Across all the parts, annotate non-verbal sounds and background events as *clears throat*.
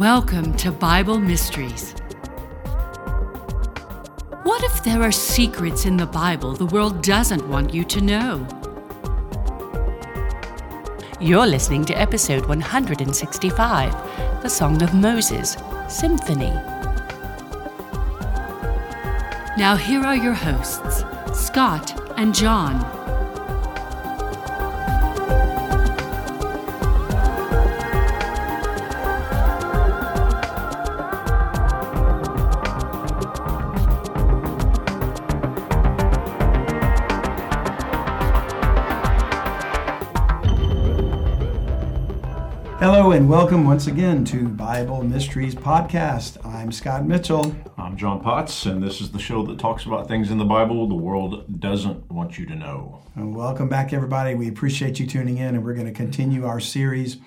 Welcome to Bible Mysteries. What if there are secrets in the Bible the world doesn't want you to know? You're listening to episode 165 The Song of Moses Symphony. Now, here are your hosts, Scott and John. And welcome once again to Bible Mysteries Podcast. I'm Scott Mitchell. I'm John Potts, and this is the show that talks about things in the Bible the world doesn't want you to know. And welcome back, everybody. We appreciate you tuning in, and we're going to continue our series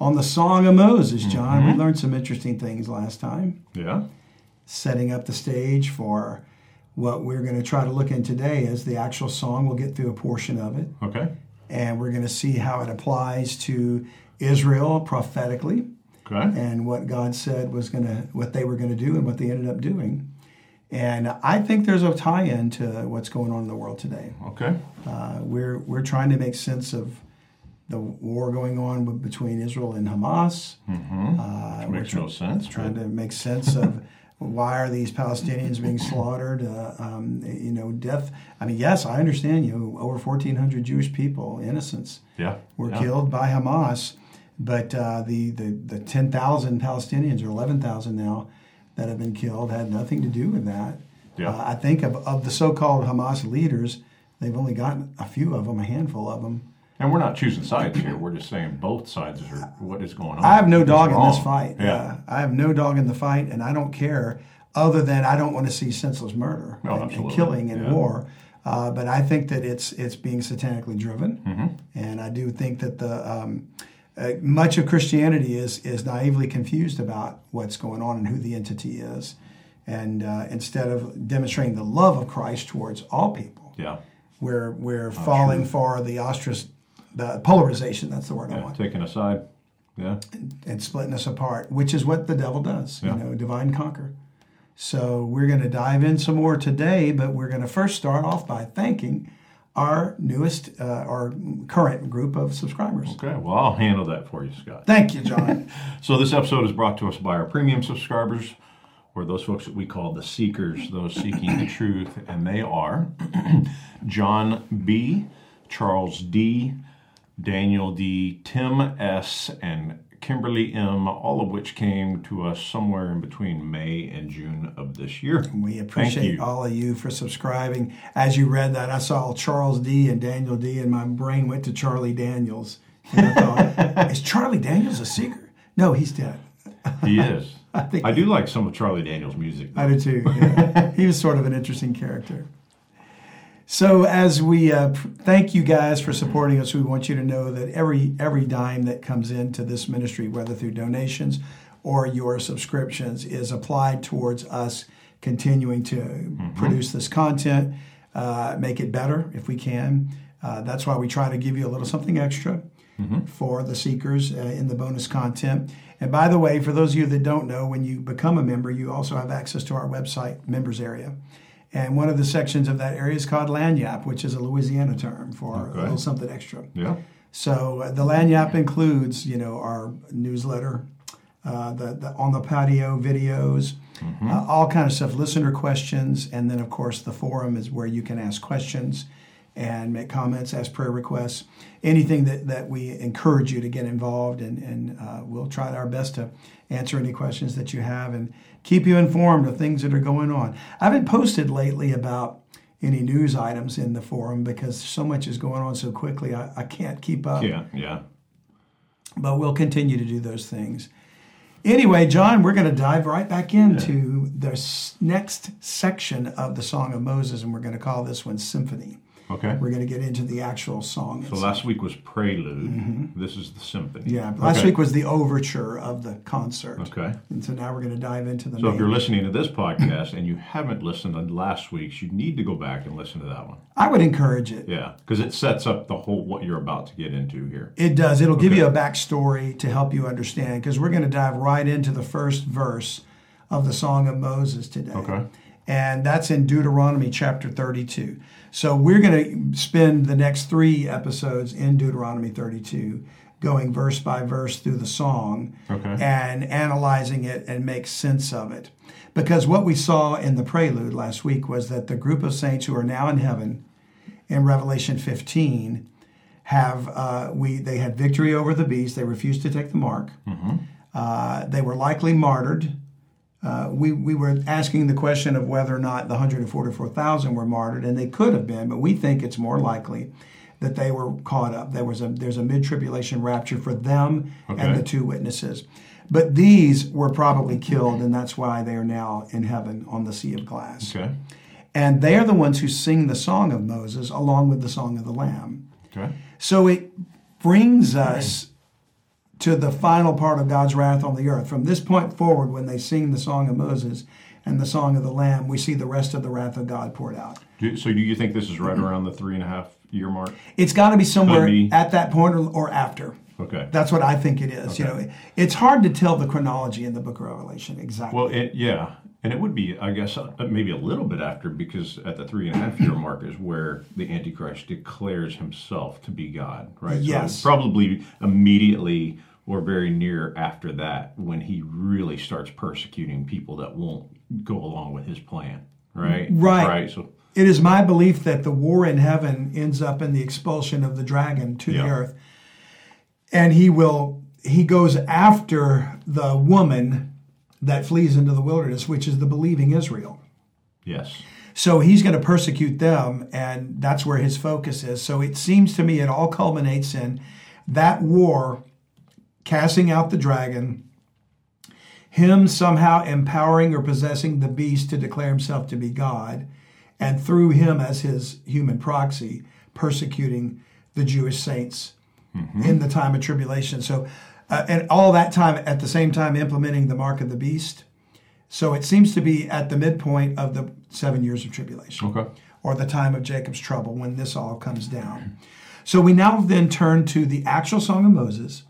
on the Song of Moses, John. We mm-hmm. learned some interesting things last time, Yeah? setting up the stage for what we're going to try to look in today is the actual song. We'll get through a portion of it, Okay. and we're going to see how it applies to Israel prophetically. Okay. and what God said was going to, what they were going to do, and what they ended up doing. And I think there's a tie-in to what's going on in the world today. Okay. Uh, we're we're trying to make sense of the war going on between Israel and Hamas. Uh, Which we're makes no sense. trying to make sense of *laughs* why are these Palestinians being slaughtered? Uh, um, you know, death. I mean, yes, I understand. You over 1,400 Jewish people, innocents, Yeah. were yeah. killed by Hamas, but uh, the the, the 10,000 Palestinians or 11,000 now that have been killed had nothing to do with that. Yeah. Uh, I think of, of the so-called Hamas leaders, they've only gotten a few of them, a handful of them. And we're not choosing sides here. We're just saying both sides are what is going on. I have no dog in this fight. Yeah. Uh, I have no dog in the fight, and I don't care. Other than I don't want to see senseless murder Oh, and, and killing and Yeah. war. Uh, but I think that it's it's being satanically driven, Mm-hmm. and I do think that the um, uh, much of Christianity is is naively confused about what's going on and who the entity is, and uh, instead of demonstrating the love of Christ towards all people, yeah. we're we're falling for the ostrich, the polarization. That's the word I want Taking aside. Yeah. and splitting us apart, which is what the devil does, Yeah. you know, divine conquer. So we're going to dive in some more today, but we're going to first start off by thanking our newest, uh, our current group of subscribers. Okay. Well, I'll handle that for you, Scott. Thank you, John. *laughs* So this episode is brought to us by our premium subscribers, or those folks that we call the seekers, those seeking the truth, and they are *clears throat* John B, Charles D, Daniel D, Tim S, and Kimberlee M, all of which came to us somewhere in between May and June of this year. we appreciate all of you for subscribing. As you read that, I saw Charles D and Daniel D, and my brain went to Charlie Daniels. And I thought, *laughs* is Charlie Daniels a seeker? No, he's dead. He is. *laughs* I, think- I do like some of Charlie Daniels' music. I do too. yeah. *laughs* he was sort of an interesting character. So, as we uh, thank you guys for supporting us, we want you to know that every every dime that comes into this ministry, whether through donations or your subscriptions, is applied towards us continuing to produce this content, uh, make it better if we can. Uh, that's why we try to give you a little something extra for the seekers uh, in the bonus content. And by the way, for those of you that don't know, when you become a member, you also have access to our website members area. And one of the sections of that area is called Lagniappe, which is a Louisiana term for a little something extra. Yeah. So uh, the Lagniappe includes, you know, our newsletter, uh, the, the on the patio videos, uh, all kind of stuff, listener questions, and then of course the forum is where you can ask questions and make comments, ask prayer requests, anything that, that we encourage you to get involved in, and uh, we'll try our best to answer any questions that you have and keep you informed of things that are going on. I haven't posted lately about any news items in the forum because so much is going on so quickly, I, I can't keep up Yeah. Yeah. but we'll continue to do those things. Anyway, John, we're going to dive right back into the next section of the Song of Moses, and we're going to call this one Symphony. Okay. we're going to get into the actual song. So itself. last week was Prelude. This is the symphony. Mm-hmm. yeah, last Okay. week was the overture of the concert. Okay. And so now we're going to dive into the So if you're listening to this *clears throat* podcast and you haven't listened to last week's, you need to go back and listen to that one. I would encourage it. Yeah, because it sets up the whole what you're about to get into here. It does. It'll give you a backstory to help you understand because we're going to dive right into the first verse of the Song of Moses today. Okay. And that's in Deuteronomy chapter 32. So we're going to spend the next three episodes in Deuteronomy 32, going verse by verse through the song Okay. and analyzing it and make sense of it. Because what we saw in the prelude last week was that the group of saints who are now in heaven in Revelation 15 have uh, we they had victory over the beast. They refused to take the mark. Uh, they were likely martyred. Uh, we, we were asking the question of whether or not the 144,000 were martyred, and they could have been, but we think it's more likely that they were caught up. There was a there's a mid tribulation rapture for them Okay. and the two witnesses, but these were probably killed, and that's why they are now in heaven on the sea of glass. Okay. And they are the ones who sing the song of Moses along with the song of the Lamb. Okay. So it brings us to the final part of God's wrath on the earth. From this point forward, when they sing the song of Moses and the song of the Lamb, we see the rest of the wrath of God poured out. Do, so do you think this is right around the three and a half year mark? It's got to be somewhere be. at that point or, or after. Okay. That's what I think it is. You know, it's hard to tell the chronology in the Book of Revelation exactly. Well, it, yeah, and it would be, I guess, uh, maybe a little bit after because at the three and a half year mark is where the Antichrist declares himself to be God, right? So Yes. it's probably immediately or very near after that when he really starts persecuting people that won't go along with his plan, right? Right. Right. So It is my belief that the war in heaven ends up in the expulsion of the dragon to the earth. And he will he goes after the woman that flees into the wilderness, which is the believing Israel. yes. So he's going to persecute them, and that's where his focus is. So it seems to me it all culminates in that war, casting out the dragon, him somehow empowering or possessing the beast to declare himself to be God, and through him as his human proxy, persecuting the Jewish saints in the time of tribulation. So, uh, and all that time at the same time implementing the mark of the beast. So it seems to be at the midpoint of the seven years of tribulation Okay. or the time of Jacob's trouble when this all comes down. So we now then turn to the actual Song of Moses,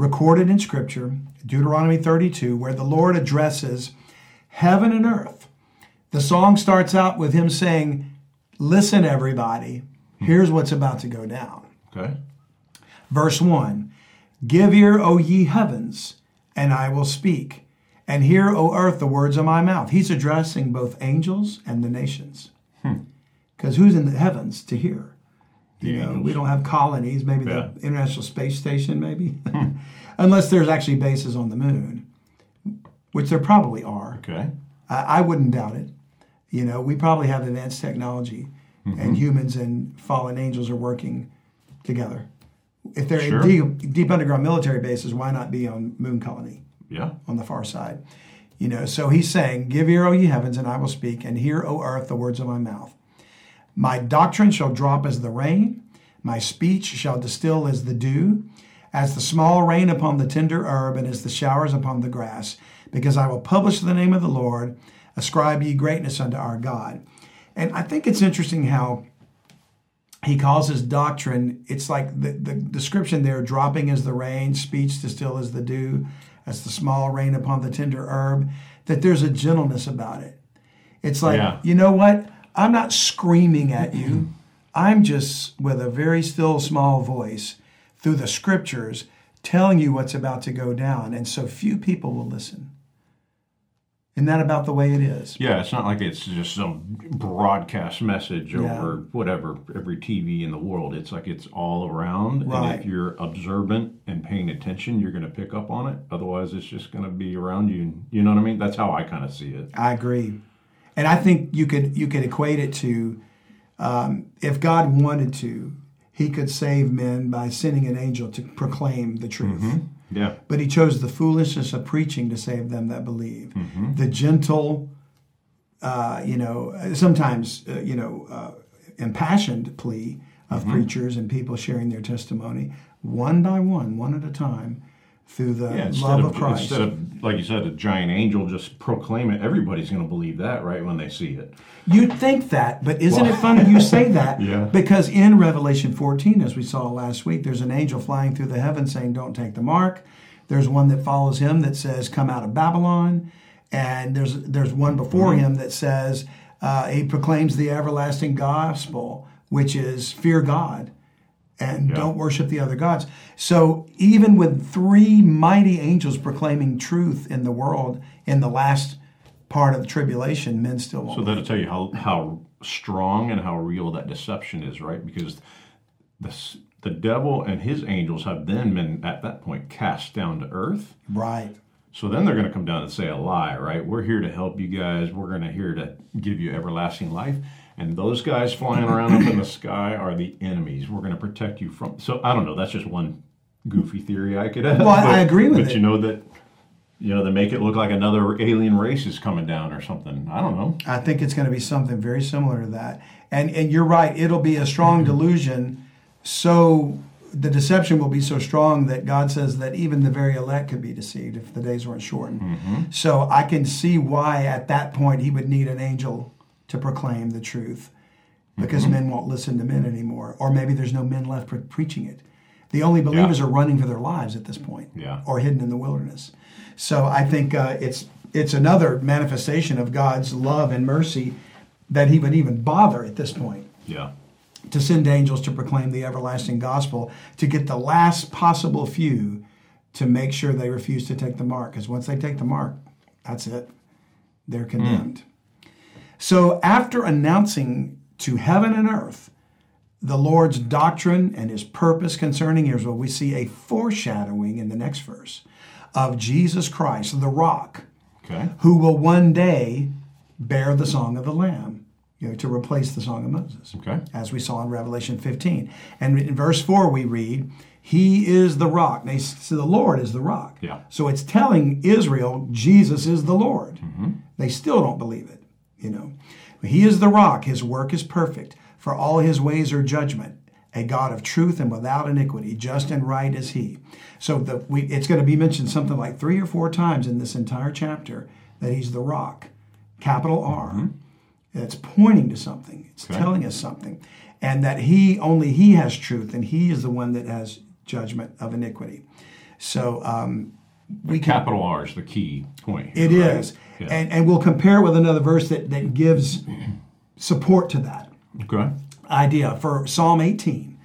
recorded in Scripture, Deuteronomy 32, where the Lord addresses heaven and earth. The song starts out with him saying, Listen, everybody, here's what's about to go down. Okay. Verse 1 Give ear, O ye heavens, and I will speak, and hear, O earth, the words of my mouth. He's addressing both angels and the nations. Hmm. Because who's in the heavens to hear? You know, we don't have colonies, maybe Yeah. the International Space Station, maybe, *laughs* unless there's actually bases on the moon, which there probably are. Okay. I, I wouldn't doubt it. You know, we probably have advanced technology, Mm-hmm. and humans and fallen angels are working together. If they're Sure. deep, deep underground military bases, why not be on moon colony Yeah. on the far side? You know, so he's saying, "Give ear, O ye heavens, and I will speak, and hear, O earth, the words of my mouth. My doctrine shall drop as the rain, my speech shall distill as the dew, as the small rain upon the tender herb, and as the showers upon the grass. Because I will publish the name of the Lord, ascribe ye greatness unto our God." And I think it's interesting how he calls his doctrine, it's like the, the description there dropping as the rain, speech distill as the dew, as the small rain upon the tender herb, that there's a gentleness about it. It's like, Yeah. you know what? I'm not screaming at you. Mm-hmm. I'm just with a very still small voice through the scriptures telling you what's about to go down. And so few people will listen. Isn't that about the way it is? Yeah, it's not like it's just some broadcast message Yeah. over whatever every TV in the world. It's like it's all around, and if you're observant and paying attention, you're going to pick up on it. Otherwise, it's just going to be around you. You know what I mean? That's how I kind of see it. I agree, and I think you could you could equate it to um, if God wanted to, He could save men by sending an angel to proclaim the truth. Yeah, But He chose the foolishness of preaching to save them that believe. The gentle, uh, you know, sometimes uh, you know. Uh, impassioned plea of preachers and people sharing their testimony one by one, one at a time, through the Yeah, love of, of Christ. instead of like you said, a giant angel just proclaim it, everybody's going to believe that, right, when they see it. You'd think that, but isn't it funny you say that? *laughs* Yeah. Because in Revelation 14, as we saw last week, there's an angel flying through the heavens saying, Don't take the mark. There's one that follows him that says, Come out of Babylon. And there's there's one before him that says, uh, He proclaims the everlasting gospel, which is fear God and Yeah. don't worship the other gods. So even with three mighty angels proclaiming truth in the world in the last part of the tribulation, men still won't. So that'll tell you how how strong and how real that deception is, right? Because the the devil and his angels have then been at that point cast down to earth. right. So then they're going to come down and say a lie, right? We're here to help you guys. We're going to here to give you everlasting life. And those guys flying around up in the sky are the enemies. We're going to protect you from. So I don't know. That's just one goofy theory I could have. Well, I agree with but it. you know that, you know, they make it look like another alien race is coming down or something. I don't know. I think it's going to be something very similar to that. And and you're right, it'll be a strong delusion. So the deception will be so strong that God says that even the very elect could be deceived if the days weren't shortened. Mm-hmm. So I can see why at that point he would need an angel to proclaim the truth because men won't listen to men anymore. Or maybe there's no men left pre- preaching it. The only believers are running for their lives at this point Yeah. or hidden in the wilderness. So I think uh, it's it's another manifestation of God's love and mercy that He would even bother at this point Yeah. to send angels to proclaim the everlasting gospel to get the last possible few to make sure they refuse to take the mark. Because once they take the mark, that's it; they're condemned. So after announcing to heaven and earth the Lord's doctrine and his purpose concerning Israel, we see a foreshadowing in the next verse of Jesus Christ, the rock, Okay. who will one day bear the song of the Lamb, you know, to replace the song of Moses, Okay. as we saw in Revelation 15. And in verse 4, we read, He is the rock. They so the Lord is the rock. Yeah. So it's telling Israel Jesus is the Lord. Mm-hmm. They still don't believe it, you know. He is the rock. His work is perfect, for all his ways are judgment. A God of truth and without iniquity, just and right is he. So the, we, it's going to be mentioned something like three or four times in this entire chapter that he's the rock, capital R. It's pointing to something. It's Okay. telling us something, and that he only he has truth, and he is the one that has judgment of iniquity. So um, we can Capital R is the key point. it here, is, right? Yeah. and and we'll compare it with another verse that that gives support to that okay. idea. For Psalm 18,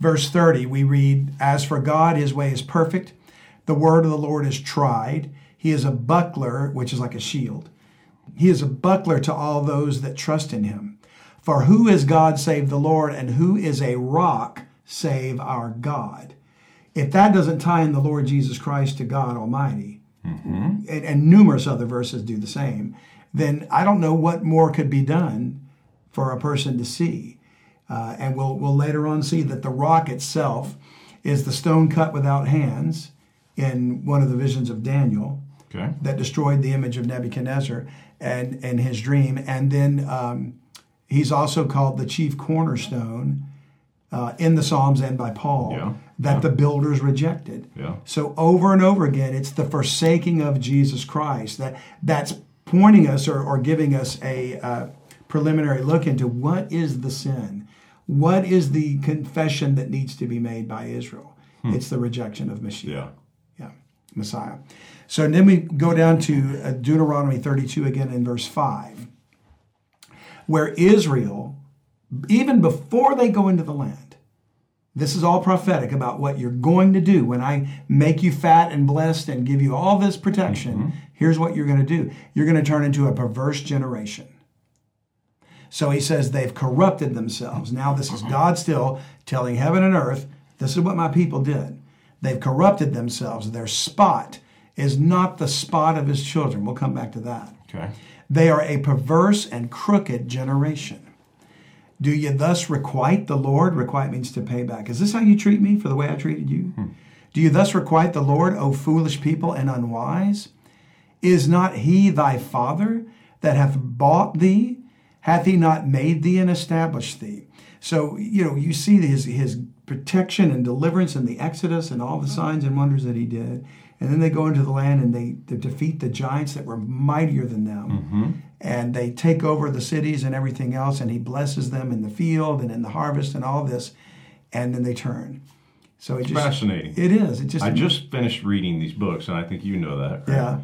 verse 30, we read, As for God, his way is perfect. The word of the Lord is tried. He is a buckler, which is like a shield. He is a buckler to all those that trust in him. For who is God save the Lord, and who is a rock save our God? If that doesn't tie in the Lord Jesus Christ to God Almighty, and, and numerous other verses do the same, then I don't know what more could be done for a person to see. Uh, and we'll, we'll later on see that the rock itself is the stone cut without hands in one of the visions of Daniel Okay. that destroyed the image of Nebuchadnezzar and, and his dream. And then um, he's also called the chief cornerstone uh, in the Psalms and by Paul Yeah. that the builders rejected. Yeah. So over and over again, it's the forsaking of Jesus Christ that that's pointing us or, or giving us a uh, preliminary look into what is the sin, what is the confession that needs to be made by Israel. It's the rejection of. Yeah. Yeah, Messiah. So then we go down to uh, Deuteronomy 32 again in verse 5, where Israel, even before they go into the land, this is all prophetic about what you're going to do. When I make you fat and blessed and give you all this protection, mm-hmm. here's what you're going to do you're going to turn into a perverse generation. So he says they've corrupted themselves. Now, this is mm-hmm. God still telling heaven and earth, this is what my people did. They've corrupted themselves. Their spot is not the spot of his children. We'll come back to that. Okay. They are a perverse and crooked generation. Do you thus requite the Lord? Requite means to pay back. Is this how you treat me for the way I treated you? Hmm. Do you thus requite the Lord, O foolish people and unwise? Is not he thy father that hath bought thee? Hath he not made thee and established thee? So you know you see his his protection and deliverance in the Exodus and all the hmm. signs and wonders that he did, and then they go into the land and they, they defeat the giants that were mightier than them, mm-hmm. and they take over the cities and everything else, and he blesses them in the field and in the harvest and all this, and then they turn. So it just Fascinating. it is. It just I just finished reading these books, and I think you know that. right? yeah.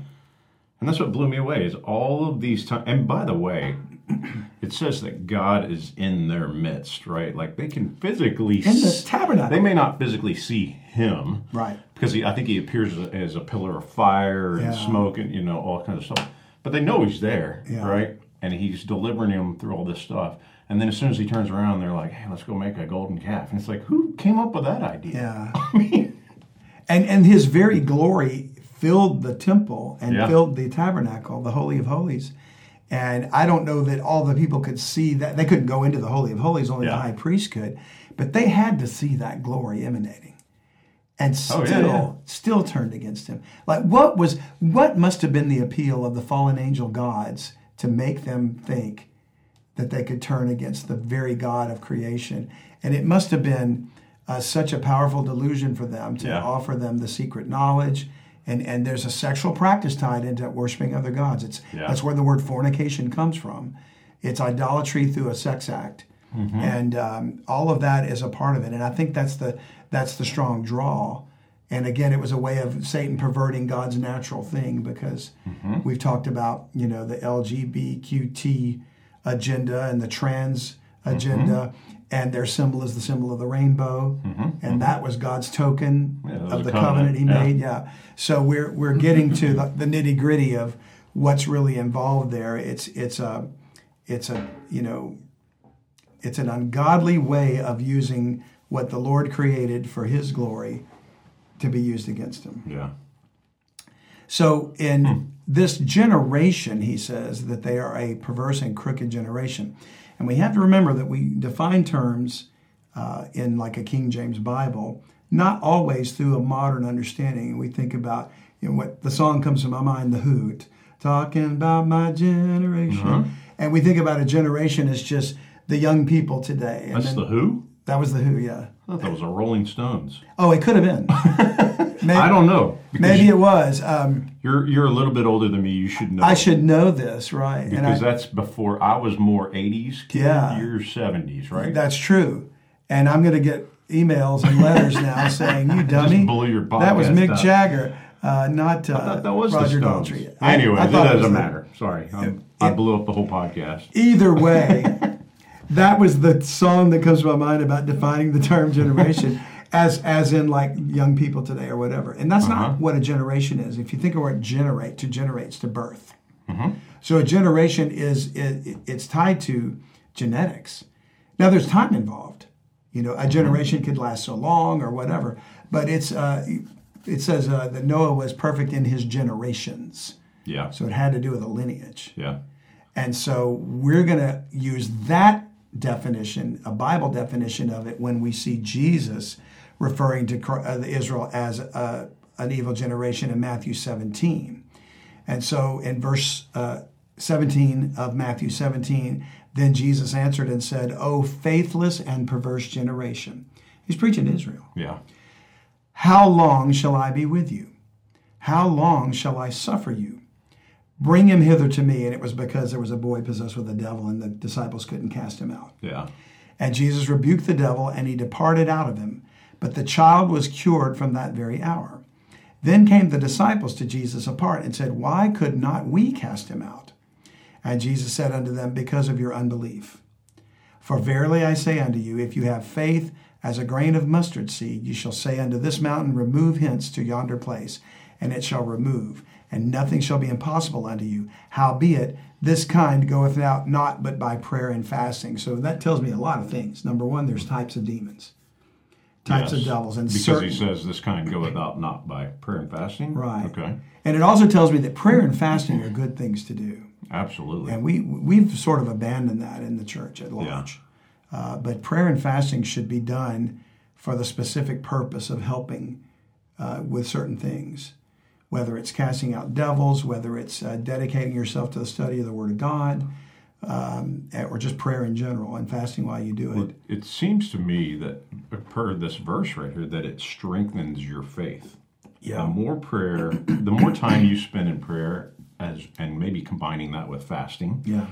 And that's what blew me away is all of these times. And by the way, *clears throat* it says that God is in their midst, right? Like they can physically In the tabernacle. They may not physically see Him, Right. Because he, I think he appears as a, as a pillar of fire and Yeah. smoke and you know all kinds of stuff. But they know He's there, Yeah. right? And He's delivering them through all this stuff. And then as soon as He turns around, they're like, "Hey, let's go make a golden calf." And it's like, who came up with that idea? Yeah. *laughs* I mean, And and his very glory filled the temple and Yeah. filled the tabernacle, the holy of holies. And I don't know that all the people could see that. They couldn't go into the holy of holies; only the high priest could. But they had to see that glory emanating, and still, Oh, yeah, yeah. still turned against him. Like what was what must have been the appeal of the fallen angel gods to make them think that they could turn against the very God of creation. And it must have been uh, such a powerful delusion for them to Yeah. offer them the secret knowledge. And, and there's a sexual practice tied into worshiping other gods. It's that's where the word fornication comes from. It's idolatry through a sex act, Mm-hmm. and um, all of that is a part of it. And I think that's the that's the strong draw. And again, it was a way of Satan perverting God's natural thing because Mm-hmm. we've talked about you know the LGBTQT agenda and the trans agenda, and their symbol is the symbol of the rainbow, and that was God's token Yeah, was of the covenant, covenant, He yeah. made. Yeah. So we're we're getting to the, the nitty gritty of what's really involved there. It's it's a it's a you know it's an ungodly way of using what the Lord created for His glory to be used against Him. yeah, So in this generation, he says that they are a perverse and crooked generation. And we have to remember that we define terms uh, in like a King James Bible, not always through a modern understanding. We think about you know, what the song comes to my mind, The Who, talking about my generation. And we think about a generation as just the young people today. And that's then- the Who. that was The Who, yeah. I thought that was a Rolling Stones. Oh, it could have been. *laughs* maybe, I don't know. because Maybe it was. Um, You're you're a little bit older than me. You should know. I should know this, right? And because I- that's before I was more 80s. Kid, Yeah. You're 70s, right? That's true. And I'm going to get emails and letters *laughs* now saying, "You dummy, blew your that was Mick up. Jagger, uh, not uh, that was Roger the Stones. Daltrey." Anyway, I that it doesn't the- matter. Sorry, I'm, I blew up the whole podcast. Either way, *laughs* that was the song that comes to my mind about defining the term generation. *laughs* As, as in like young people today or whatever and that's Uh-huh. not what a generation is if you think of what generate to generates to birth Mm-hmm. so a generation is it, it's tied to genetics now there's time involved you know a Mm-hmm. generation could last so long or whatever but it's uh, it says uh, that noah was perfect in his generations Yeah, so it had to do with a lineage yeah, and so we're going to use that definition, a Bible definition of it, when we see Jesus referring to uh, Israel as a, an evil generation in Matthew 17. And so in verse uh, 17 of Matthew 17, then Jesus answered and said, O faithless and perverse generation. He's preaching to Israel. yeah. How long shall I be with you? How long shall I suffer you? Bring him hither to me. And it was because there was a boy possessed with a devil, and the disciples couldn't cast him out. Yeah. And Jesus rebuked the devil, and he departed out of him. But the child was cured from that very hour. Then came the disciples to Jesus apart and said, Why could not we cast him out? And Jesus said unto them, Because of your unbelief. For verily I say unto you, if you have faith as a grain of mustard seed, you shall say unto this mountain, Remove hence to yonder place, and it shall remove, and nothing shall be impossible unto you. Howbeit, this kind goeth out not but by prayer and fasting. So that tells me a lot of things. Number one, there's types of demons, types Yes. of devils, and Because certain, he says this kind goeth out not by prayer and fasting. Right. Okay. and it also tells me that prayer and fasting are good things to do. Absolutely. And we we've sort of abandoned that in the church at large. Uh, but prayer and fasting should be done for the specific purpose of helping uh, with certain things, whether it's casting out devils, whether it's uh, dedicating yourself to the study of the Word of God, um, or just prayer in general and fasting while you do it. It seems to me that per this verse right here that it strengthens your faith. Yeah. The more prayer, the more time you spend in prayer, as and maybe combining that with fasting, Yeah.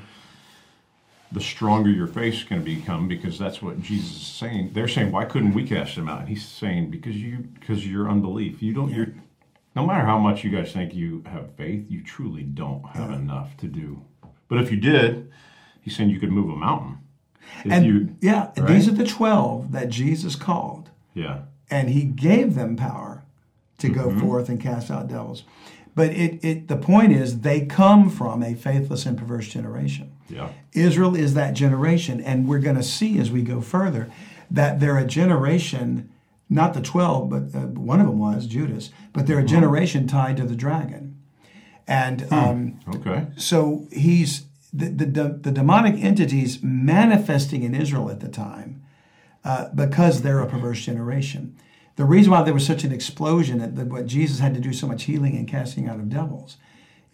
the stronger your faith is going to become because that's what Jesus is saying. They're saying, why couldn't we cast him out? He's saying because you because your unbelief. You don't. You're no matter how much you guys think you have faith, you truly don't have enough to do. But if you did, he's saying you could move a mountain. If And you, yeah, right? these are the 12 that Jesus called, yeah, and he gave them power to go Mm-hmm. forth and cast out devils. But it, it the point is they come from a faithless and perverse generation. yeah, Israel is that generation, and we're going to see as we go further that they're a generation, not the 12, but uh, one of them was Judas, but they're a generation tied to the dragon. And um, okay, so he's the, the, the, the demonic entities manifesting in Israel at the time uh, because they're a perverse generation. The reason why there was such an explosion at the, what Jesus had to do so much healing and casting out of devils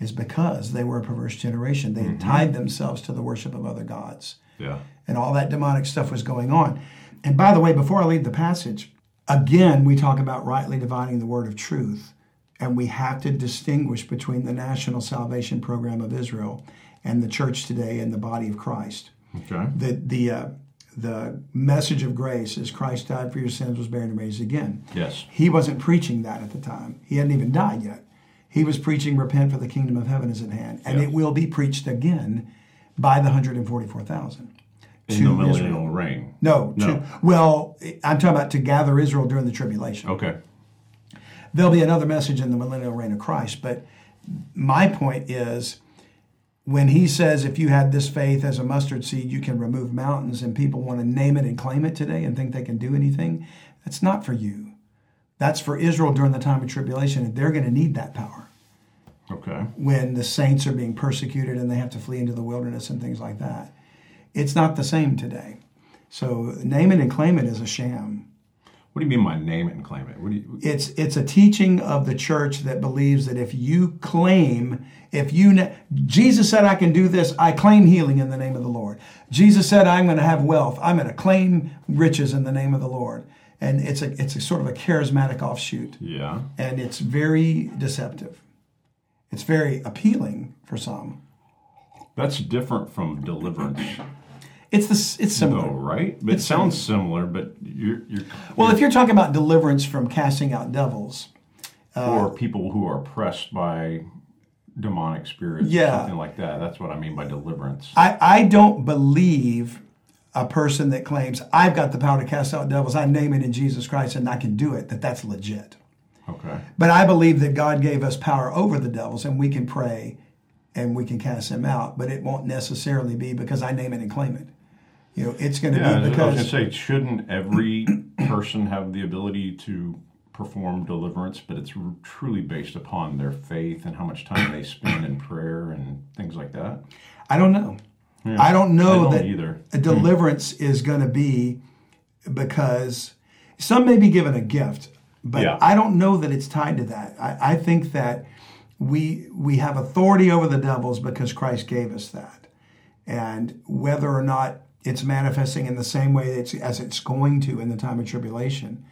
is because they were a perverse generation. They had tied themselves to the worship of other gods yeah, and all that demonic stuff was going on. And by the way, before I leave the passage, again, we talk about rightly dividing the word of truth. And we have to distinguish between the national salvation program of Israel and the church today and the body of Christ. okay, The, the, uh, the message of grace is Christ died for your sins, was buried, and raised again. yes, He wasn't preaching that at the time. He hadn't even died yet. He was preaching, repent for the kingdom of heaven is at hand. And Yeah. it will be preached again by the 144,000. In to the Israel. millennial reign. No, No. To, well, I'm talking about to gather Israel during the tribulation. Okay, There'll be another message in the millennial reign of Christ, but my point is when he says if you had this faith as a mustard seed, you can remove mountains, and people want to name it and claim it today and think they can do anything, that's not for you. That's for Israel during the time of tribulation, and they're going to need that power okay, when the saints are being persecuted and they have to flee into the wilderness and things like that. It's not the same today. So name it and claim it is a sham. What do you mean by name it and claim it? What do you? It's it's a teaching of the church that believes that if you claim, if you ne- Jesus said I can do this, I claim healing in the name of the Lord. Jesus said I'm going to have wealth. I'm going to claim riches in the name of the Lord. And it's a it's a sort of a charismatic offshoot, Yeah, and it's very deceptive. It's very appealing for some. that's different from deliverance, It's the it's similar. though, right? But it sounds similar, but you're you're Well, if you're talking about deliverance from casting out devils, uh, or people who are oppressed by demonic spirits, Yeah. or something like that. That's what I mean by deliverance. I, I don't believe a person that claims I've got the power to cast out devils, I name it in Jesus Christ and I can do it, that that's legit. Okay, But I believe that God gave us power over the devils and we can pray and we can cast them out, but it won't necessarily be because I name it and claim it. You know, it's going to yeah. be because. I was going to say, shouldn't every *clears throat* person have the ability to perform deliverance? But it's r- truly based upon their faith and how much time they spend in prayer and things like that. I don't know. I don't know I don't that either. a hmm. deliverance is going to be because some may be given a gift, but Yeah. I don't know that it's tied to that. I, I think that we we have authority over the devils because Christ gave us that, and whether or not it's manifesting in the same way it's, as it's going to in the time of tribulation,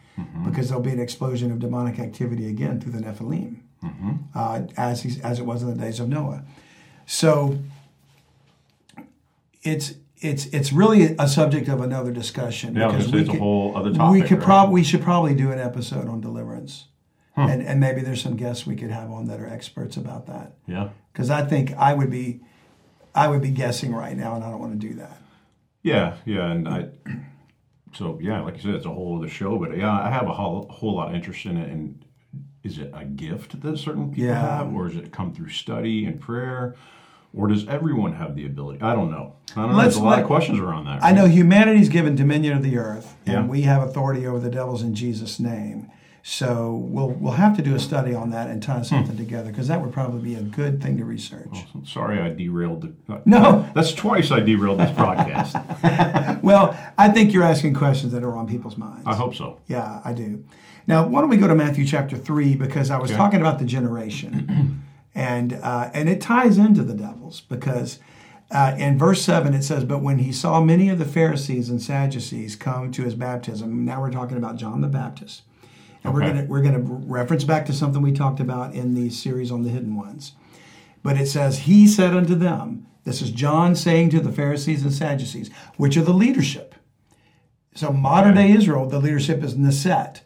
because there'll be an explosion of demonic activity again through the Nephilim, uh, as he's, as it was in the days of Noah. So it's it's it's really a subject of another discussion. Yeah, because gonna a could- whole other topic, We could right? probably we should probably do an episode on deliverance, and and maybe there's some guests we could have on that are experts about that. Yeah. Because I think I would be I would be guessing right now, and I don't want to do that. Yeah, yeah, and I. *clears throat* So yeah, like you said, it's a whole other show. But yeah, I have a whole, whole lot of interest in it. And is it a gift that certain people Yeah. have, or does it come through study and prayer, or does everyone have the ability? I don't know. I don't know. There's a lot let- of questions around that. I know humanity's given dominion of the earth, and we have authority over the devils in Jesus' name. So we'll we'll have to do a study on that and tie something together because that would probably be a good thing to research. Sorry, I derailed. The, No. that's twice I derailed this broadcast. *laughs* Well, I think you're asking questions that are on people's minds. I hope so. Yeah, I do. Now, why don't we go to Matthew chapter three because I was Okay. talking about the generation, *clears throat* and uh, and it ties into the devils because Uh, in verse 7, it says, But when he saw many of the Pharisees and Sadducees come to his baptism, now we're talking about John the Baptist. And we're going we're gonna reference back to something we talked about in the series on the hidden ones. But it says, He said unto them, This is John saying to the Pharisees and Sadducees, which are the leadership. So modern day Israel, the leadership is Knesset,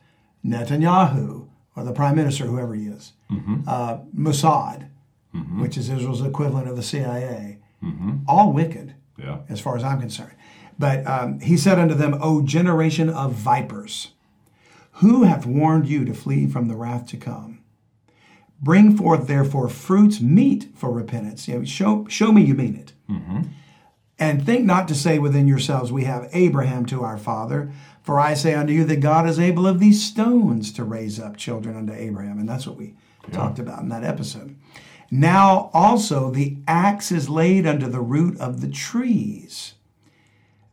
Netanyahu, or the prime minister, whoever he is, uh, Mossad, which is Israel's equivalent of the CIA. All wicked, Yeah. as far as I'm concerned. But um, he said unto them, O generation of vipers, who hath warned you to flee from the wrath to come? Bring forth therefore fruits meet for repentance. You know, show, show me you mean it. Mm-hmm. And think not to say within yourselves, We have Abraham to our father. For I say unto you that God is able of these stones to raise up children unto Abraham. And that's what we talked about in that episode. Now also the axe is laid under the root of the trees.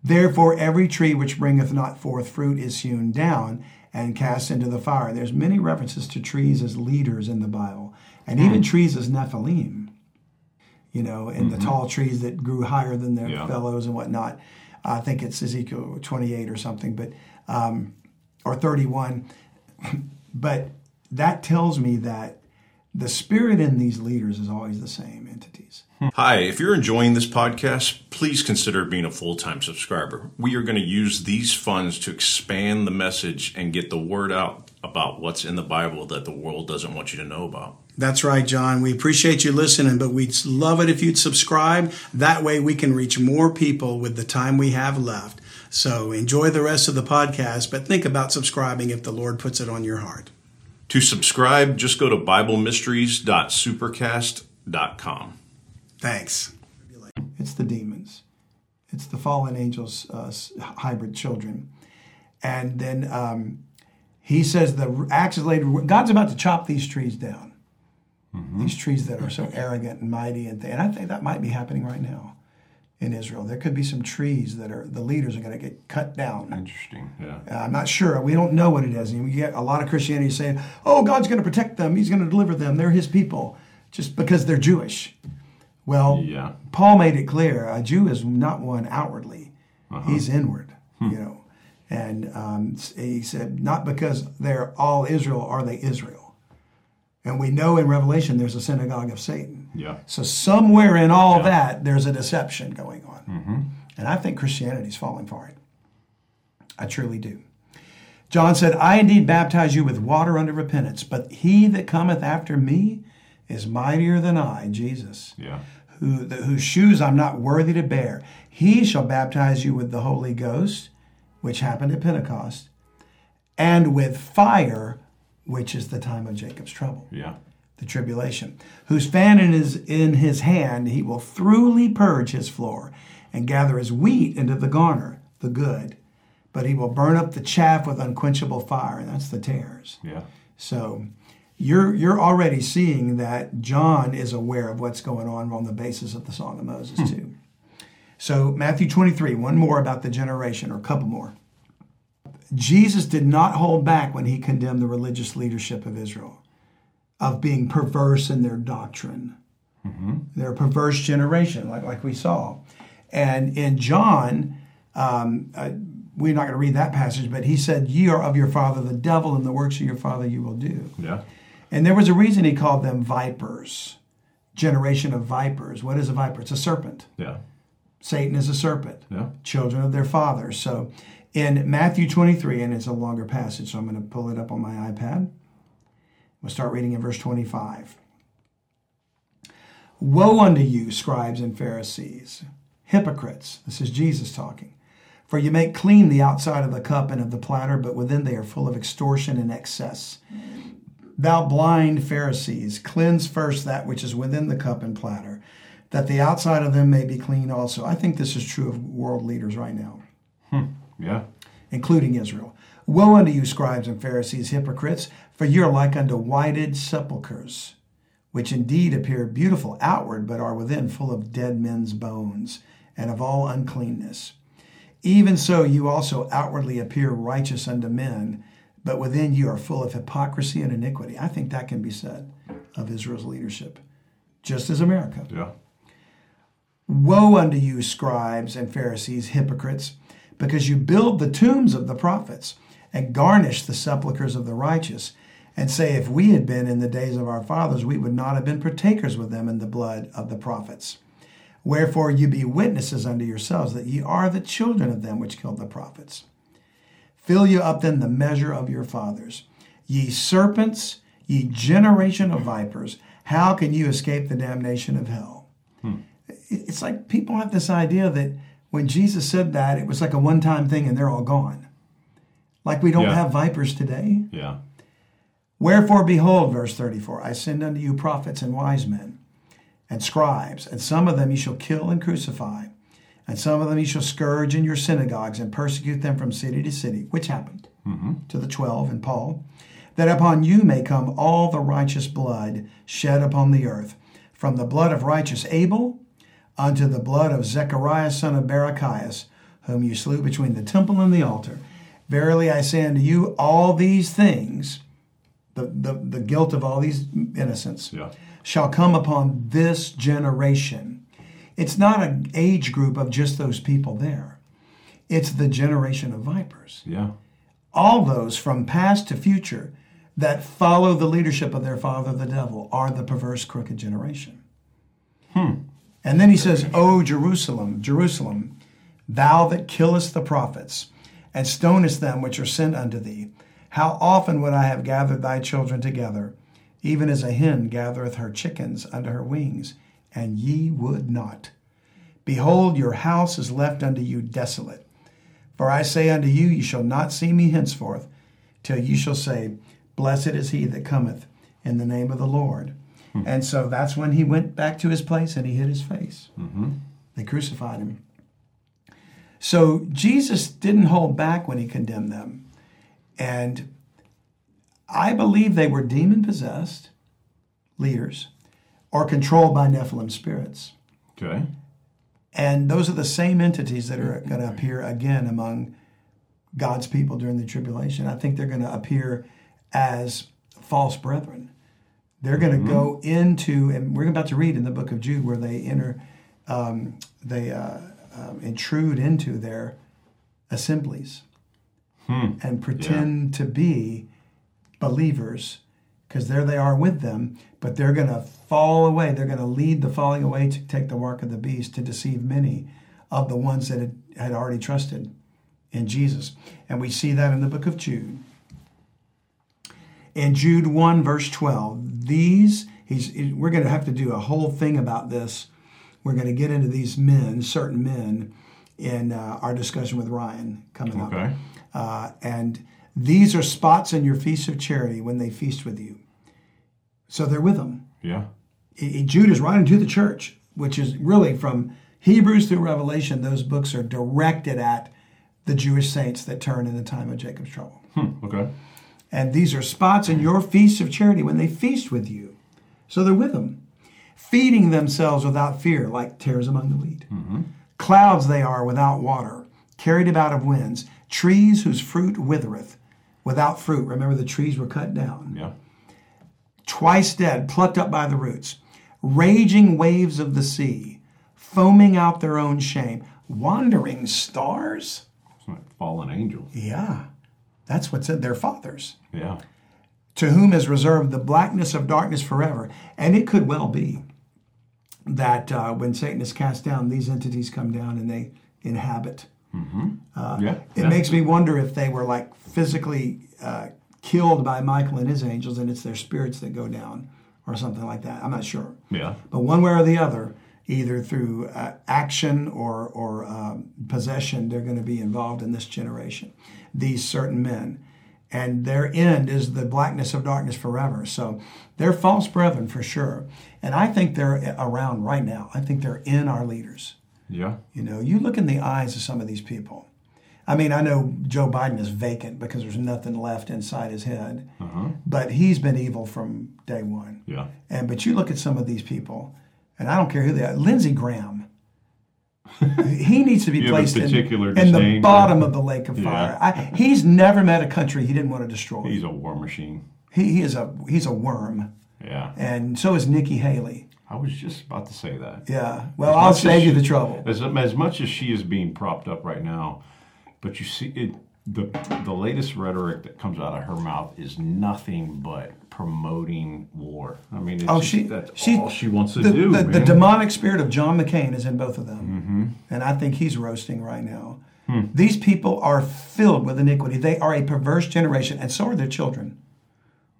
Therefore every tree which bringeth not forth fruit is hewn down and cast into the fire. There's many references to trees as leaders in the Bible, and even trees as Nephilim. You know, and the tall trees that grew higher than their Yeah. fellows and whatnot. I think it's Ezekiel 28 or something, but um, or 31. *laughs* But that tells me that the spirit in these leaders is always the same entities. Hi, if you're enjoying this podcast, please consider being a full time subscriber. We are going to use these funds to expand the message and get the word out about what's in the Bible that the world doesn't want you to know about. That's right, John. We appreciate you listening, but we'd love it if you'd subscribe. That way we can reach more people with the time we have left. So enjoy the rest of the podcast, but think about subscribing if the Lord puts it on your heart. To subscribe, just go to BibleMysteries.supercast.com. Thanks. It's the demons. It's the fallen angels, uh, hybrid children. And then um, he says the axe is laid. God's about to chop these trees down. These trees that are so arrogant and mighty, and, th- and I think that might be happening right now in Israel. There could be some trees that are the leaders are going to get cut down. Interesting. Yeah. Uh, I'm not sure. We don't know what it is. And we get a lot of Christianity saying, "Oh, God's going to protect them. He's going to deliver them. They're His people," just because they're Jewish. Well, Yeah. Paul made it clear: a Jew is not one outwardly; uh-huh. he's inward. Hmm. You know, and um, he said, "Not because they're all Israel are they Israel." And we know in Revelation there's a synagogue of Satan. Yeah. So somewhere in all that, there's a deception going on. Mm-hmm. And I think Christianity's falling for it. I truly do. John said, I indeed baptize you with water unto repentance, but he that cometh after me is mightier than I, Jesus, Yeah. who, the, whose shoes I'm not worthy to bear. He shall baptize you with the Holy Ghost, which happened at Pentecost, and with fire, which is the time of Jacob's trouble Yeah. the tribulation, whose fan his, in his hand he will thoroughly purge his floor and gather his wheat into the garner, the good. But he will burn up the chaff with unquenchable fire, and that's the tares. Yeah. So you're you're already seeing that John is aware of what's going on on the basis of the Song of Moses too. So Matthew 23, one more about the generation, or a couple more. Jesus did not hold back when he condemned the religious leadership of Israel of being perverse in their doctrine. They're a perverse generation, like, like we saw. And in John, um, uh, we're not going to read that passage, but he said, Ye are of your father the devil, and the works of your father you will do. Yeah. And there was a reason he called them vipers, generation of vipers. What is a viper? It's a serpent. Yeah. Satan is a serpent Yeah. children of their father. So in Matthew 23, and it's a longer passage, so I'm going to pull it up on my iPad. We'll start reading in verse 25. Woe unto you, scribes and Pharisees, hypocrites. This is Jesus talking. For you make clean the outside of the cup and of the platter, but within they are full of extortion and excess. Thou blind Pharisees, cleanse first that which is within the cup and platter, that the outside of them may be clean also. I think this is true of world leaders right now, Hmm. Yeah. including Israel. Woe unto you, scribes and Pharisees, hypocrites, for you are like unto whited sepulchres, which indeed appear beautiful outward, but are within full of dead men's bones and of all uncleanness. Even so, you also outwardly appear righteous unto men, but within you are full of hypocrisy and iniquity. I think that can be said of Israel's leadership, just as America. Yeah. Woe unto you, scribes and Pharisees, hypocrites, because you build the tombs of the prophets and garnish the sepulchres of the righteous, and say, If we had been in the days of our fathers, we would not have been partakers with them in the blood of the prophets. Wherefore you be witnesses unto yourselves that ye are the children of them which killed the prophets. Fill you up then the measure of your fathers. Ye serpents, ye generation of vipers, how can you escape the damnation of hell? Hmm. It's like people have this idea that when Jesus said that, it was like a one time thing and they're all gone. Like we don't Yeah. have vipers today. Yeah. Wherefore, behold, verse 34 I send unto you prophets and wise men and scribes, and some of them ye shall kill and crucify, and some of them ye shall scourge in your synagogues and persecute them from city to city, which happened to the twelve and Paul, that upon you may come all the righteous blood shed upon the earth, from the blood of righteous Abel unto the blood of Zechariah son of Barachias, whom you slew between the temple and the altar. Verily I say unto you, all these things, the, the, the guilt of all these innocents, Yeah. shall come upon this generation. It's not an age group of just those people there. It's the generation of vipers. Yeah. All those from past to future that follow the leadership of their father, the devil, are the perverse, crooked generation. Hmm. And then he says, O Jerusalem, Jerusalem, thou that killest the prophets and stonest them which are sent unto thee, how often would I have gathered thy children together, even as a hen gathereth her chickens under her wings, and ye would not. Behold, your house is left unto you desolate. For I say unto you, ye shall not see me henceforth, till ye shall say, Blessed is he that cometh in the name of the Lord. Hmm. And so that's when he went back to his place and he hid his face. Mm-hmm. They crucified him. So Jesus didn't hold back when he condemned them. And I believe they were demon possessed leaders or controlled by Nephilim spirits. Okay. And those are the same entities that are going to appear again among God's people during the tribulation. I think they're going to appear as false brethren. They're going to go into, and we're about to read in the book of Jude where they enter, um, they uh, um, intrude into their assemblies and pretend to be believers because there they are with them, but they're going to fall away. They're going to lead the falling away to take the mark of the beast to deceive many of the ones that had, had already trusted in Jesus. And we see that in the book of Jude. In Jude 1, verse 12, these, he's, we're going to have to do a whole thing about this. We're going to get into these men, certain men, in uh, our discussion with Ryan coming up. Okay. Uh, and these are spots in your feast of charity when they feast with you. So they're with them. Yeah. I- I- Jude is writing to the church, which is really from Hebrews through Revelation, those books are directed at the Jewish saints that turn in the time of Jacob's trouble. Hmm. Okay. And these are spots in your feast of charity when they feast with you. So they're with them, feeding themselves without fear, like tares among the wheat. Clouds they are without water, carried about of winds, trees whose fruit withereth, without fruit. Remember, the trees were cut down Yeah. twice dead, plucked up by the roots, raging waves of the sea, foaming out their own shame, wandering stars. It's like fallen angels. Yeah, that's what's in their fathers, Yeah. to whom is reserved the blackness of darkness forever. And it could well be that uh, when Satan is cast down, these entities come down and they inhabit. Yeah. It makes me wonder if they were like physically uh, killed by Michael and his angels, and it's their spirits that go down, or something like that. I'm not sure. Yeah. But one way or the other, either through uh, action or, or um, possession, they're going to be involved in this generation, these certain men. And their end is the blackness of darkness forever. So they're false brethren for sure. And I think they're around right now. I think they're in our leaders. Yeah. You know, you look in the eyes of some of these people. I mean, I know Joe Biden is vacant because there's nothing left inside his head, uh-huh. but he's been evil from day one. Yeah. And but you look at some of these people, and I don't care who they are. Lindsey Graham, *laughs* he needs to be You have a placed in, in the bottom of the lake of Yeah. fire. I, he's never met a country he didn't want to destroy. He's a war machine. he, he is a he's a worm, Yeah. and so is Nikki Haley. I was just about to say that. Yeah. Well, As I'll save you the trouble. As, as much as she is being propped up right now, but you see it. The, the latest rhetoric that comes out of her mouth is nothing but promoting war. I mean, it's Oh, she, that's she, all she wants to the, do. The, the demonic spirit of John McCain is in both of them, Mm-hmm. and I think he's roasting right now. Hmm. These people are filled with iniquity. They are a perverse generation, and so are their children.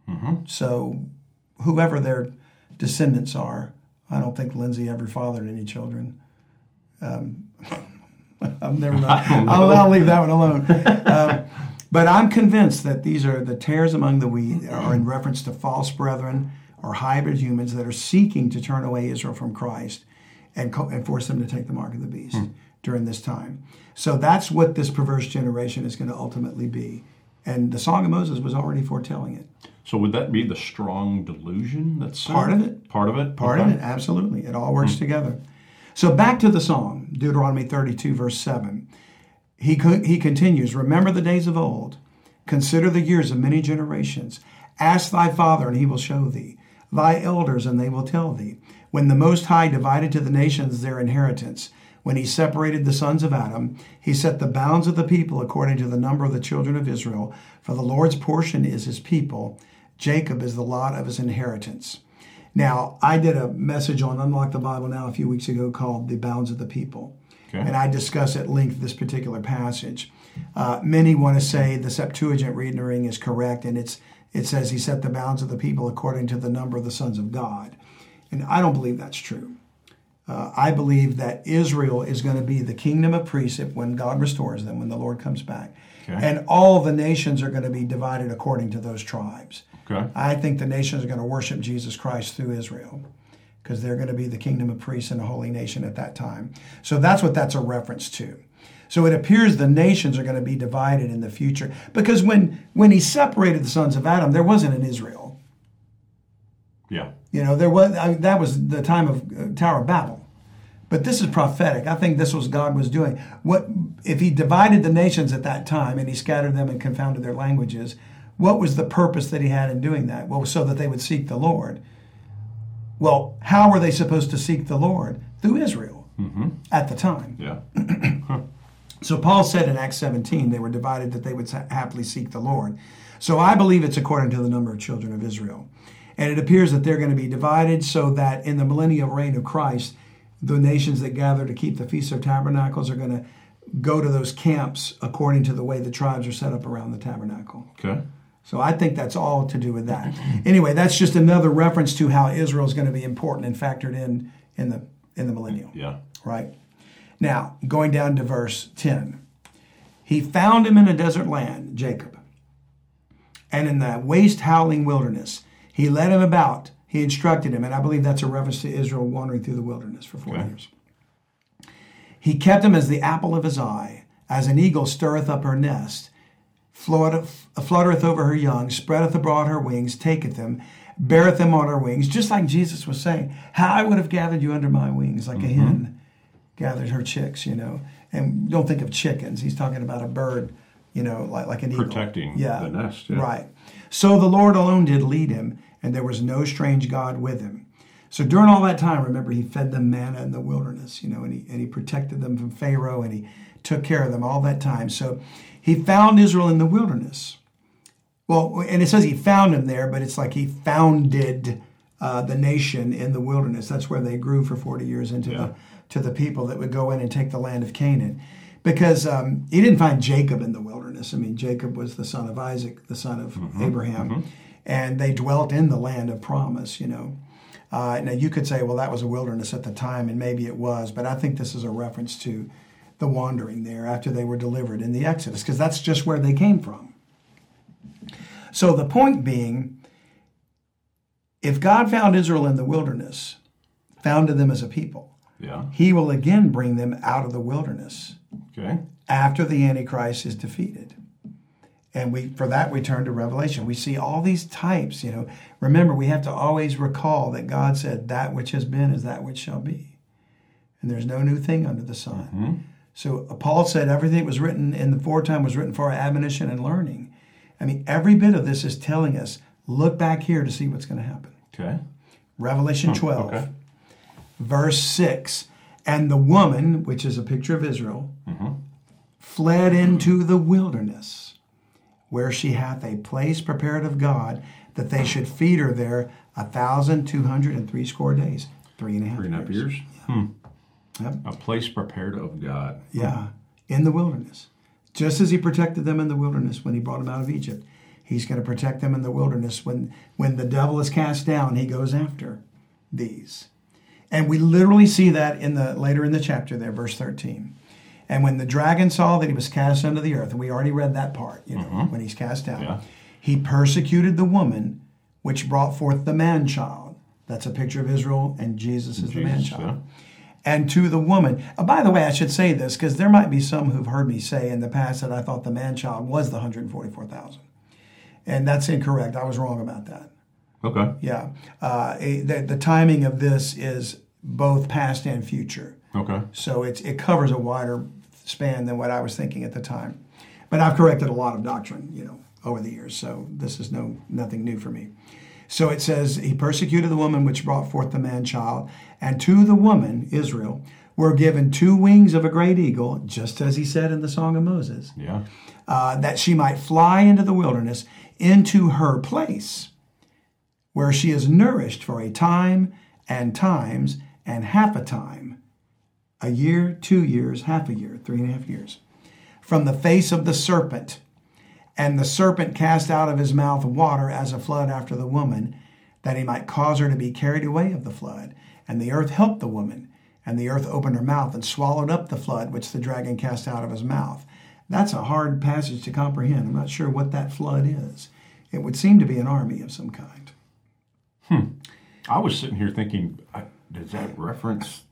Mm-hmm. So, whoever their descendants are, I don't think Lindsey ever fathered any children. Um, *laughs* I'm never. I'll, I'll leave that one alone. Um, but I'm convinced that these are the tares among the wheat are in reference to false brethren or hybrid humans that are seeking to turn away Israel from Christ and, co- and force them to take the mark of the beast during this time. So that's what this perverse generation is going to ultimately be. And the Song of Moses was already foretelling it. So would that be the strong delusion that's Part of it. Part of it. Part Okay. of it, absolutely. It all works hmm. together. So back to the song, Deuteronomy 32, verse 7. He, co- he continues, Remember the days of old, consider the years of many generations. Ask thy father, and he will show thee, thy elders, and they will tell thee. When the Most High divided to the nations their inheritance, when he separated the sons of Adam, he set the bounds of the people according to the number of the children of Israel. For the Lord's portion is his people, Jacob is the lot of his inheritance. Now, I did a message on Unlock the Bible Now a few weeks ago called The Bounds of the People. Okay. And I discuss at length this particular passage. Uh, many want to say the Septuagint rendering is correct, and it's it says he set the bounds of the people according to the number of the sons of God. And I don't believe that's true. Uh, I believe that Israel is going to be the kingdom of priests if- when God restores them, when the Lord comes back. Okay. And all the nations are going to be divided according to those tribes. Okay. I think the nations are going to worship Jesus Christ through Israel because they're going to be the kingdom of priests and a holy nation at that time. So that's what that's a reference to. So it appears the nations are going to be divided in the future because when when he separated the sons of Adam, there wasn't an Israel. Yeah. You know, there was I mean, that was the time of uh, Tower of Babel. But this is prophetic. I think this was God was doing. What if he divided the nations at that time and he scattered them and confounded their languages? What was the purpose that he had in doing that? Well, so that they would seek the Lord. Well, how were they supposed to seek the Lord? Through Israel mm-hmm. at the time. Yeah. *clears throat* So Paul said in Acts 17 they were divided that they would happily seek the Lord. So I believe it's according to the number of children of Israel. And it appears that they're going to be divided so that in the millennial reign of Christ, the nations that gather to keep the Feast of Tabernacles are going to go to those camps according to the way the tribes are set up around the tabernacle. Okay. So I think that's all to do with that. Anyway, that's just another reference to how Israel is going to be important and factored in in the in the millennial Yeah. right? Now, going down to verse 10. He found him in a desert land, Jacob, and in the waste howling wilderness. He led him about, he instructed him, and I believe that's a reference to Israel wandering through the wilderness for 40 Okay. years. He kept him as the apple of his eye, as an eagle stirreth up her nest, fluttereth, fluttereth over her young, spreadeth abroad her wings, taketh them, beareth them on her wings, just like Jesus was saying, How I would have gathered you under my wings, like a mm-hmm. hen gathered her chicks, you know. And don't think of chickens. He's talking about a bird, you know, like, like an eagle. Protecting yeah. the nest, yeah. Right. So the Lord alone did lead him, and there was no strange God with him. So during all that time, remember, he fed them manna in the wilderness, you know, and he, and he protected them from Pharaoh, and he took care of them all that time. So he found Israel in the wilderness. Well, and it says he found him there, but it's like he founded uh, the nation in the wilderness. That's where they grew for 40 years into Yeah. the to the people that would go in and take the land of Canaan. Because um, he didn't find Jacob in the wilderness. I mean, Jacob was the son of Isaac, the son of Abraham, and they dwelt in the land of promise, you know. Uh, now, you could say, well, that was a wilderness at the time, and maybe it was, but I think this is a reference to the wandering there after they were delivered in the Exodus, because that's just where they came from. So the point being, if God found Israel in the wilderness, founded them as a people, Yeah. he will again bring them out of the wilderness Okay. after the Antichrist is defeated. And we for that we turn to Revelation. We see all these types, you know. Remember, we have to always recall that God said that which has been is that which shall be. And there's no new thing under the sun. Mm-hmm. So uh, Paul said everything that was written in the foretime was written for our admonition and learning. I mean, every bit of this is telling us, look back here to see what's going to happen. Okay. Revelation hmm, 12. okay. verse 6. And the woman, which is a picture of Israel, mm-hmm. fled into the wilderness, where she hath a place prepared of God, that they should feed her there a thousand two hundred and three score days. Three and a half Three and a half years. years. Hmm. Yep. A place prepared of God. Yeah, in the wilderness. Just as he protected them in the wilderness when he brought them out of Egypt, he's going to protect them in the wilderness when when the devil is cast down, he goes after these. And we literally see that in the later in the chapter there, verse 13. And when the dragon saw that he was cast under the earth, and we already read that part, you know, when he's cast down, Yeah. he persecuted the woman which brought forth the man child. That's a picture of Israel, and Jesus is the man child yeah. and to the woman. Uh, by the way, I should say this because there might be some who've heard me say in the past that I thought the man child was the 144,000. And that's incorrect. I was wrong about that. Okay. Yeah. Uh, it- the, the timing of this is both past and future. Okay. So it's, it covers a wider span than what I was thinking at the time. But I've corrected a lot of doctrine, you know, over the years. So this is no nothing new for me. So it says, He persecuted the woman which brought forth the man child, and to the woman, Israel, were given two wings of a great eagle, just as he said in the Song of Moses, Yeah. uh, that she might fly into the wilderness, into her place, where she is nourished for a time and times and half a time, a year, two years, half a year, three and a half years, from the face of the serpent. And the serpent cast out of his mouth water as a flood after the woman, that he might cause her to be carried away of the flood. And the earth helped the woman, and the earth opened her mouth and swallowed up the flood which the dragon cast out of his mouth. That's a hard passage to comprehend. I'm not sure what that flood is. It would seem to be an army of some kind. Hmm. I was sitting here thinking, does that reference uh,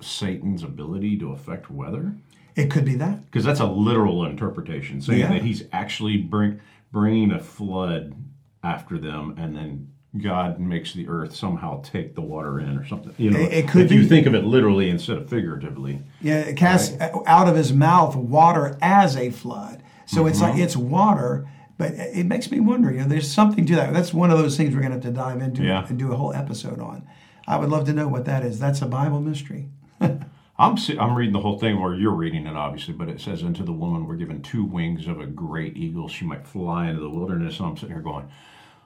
Satan's ability to affect weather? It could be that. Because that's a literal interpretation, saying Yeah. that he's actually bring, bringing a flood after them, and then God makes the earth somehow take the water in, or something. You know, It- it could if you think of it literally instead of figuratively. Yeah, it casts out of his mouth water as a flood. So it's Mm-hmm. like it's water, but it makes me wonder. You know, there's something to that. That's one of those things we're going to have to dive into Yeah. and do a whole episode on. I would love to know what that is. That's a Bible mystery. *laughs* I'm I'm reading the whole thing, or you're reading it, obviously, but it says, "Unto the woman were given two wings of a great eagle; she might fly into the wilderness." And I'm sitting here going,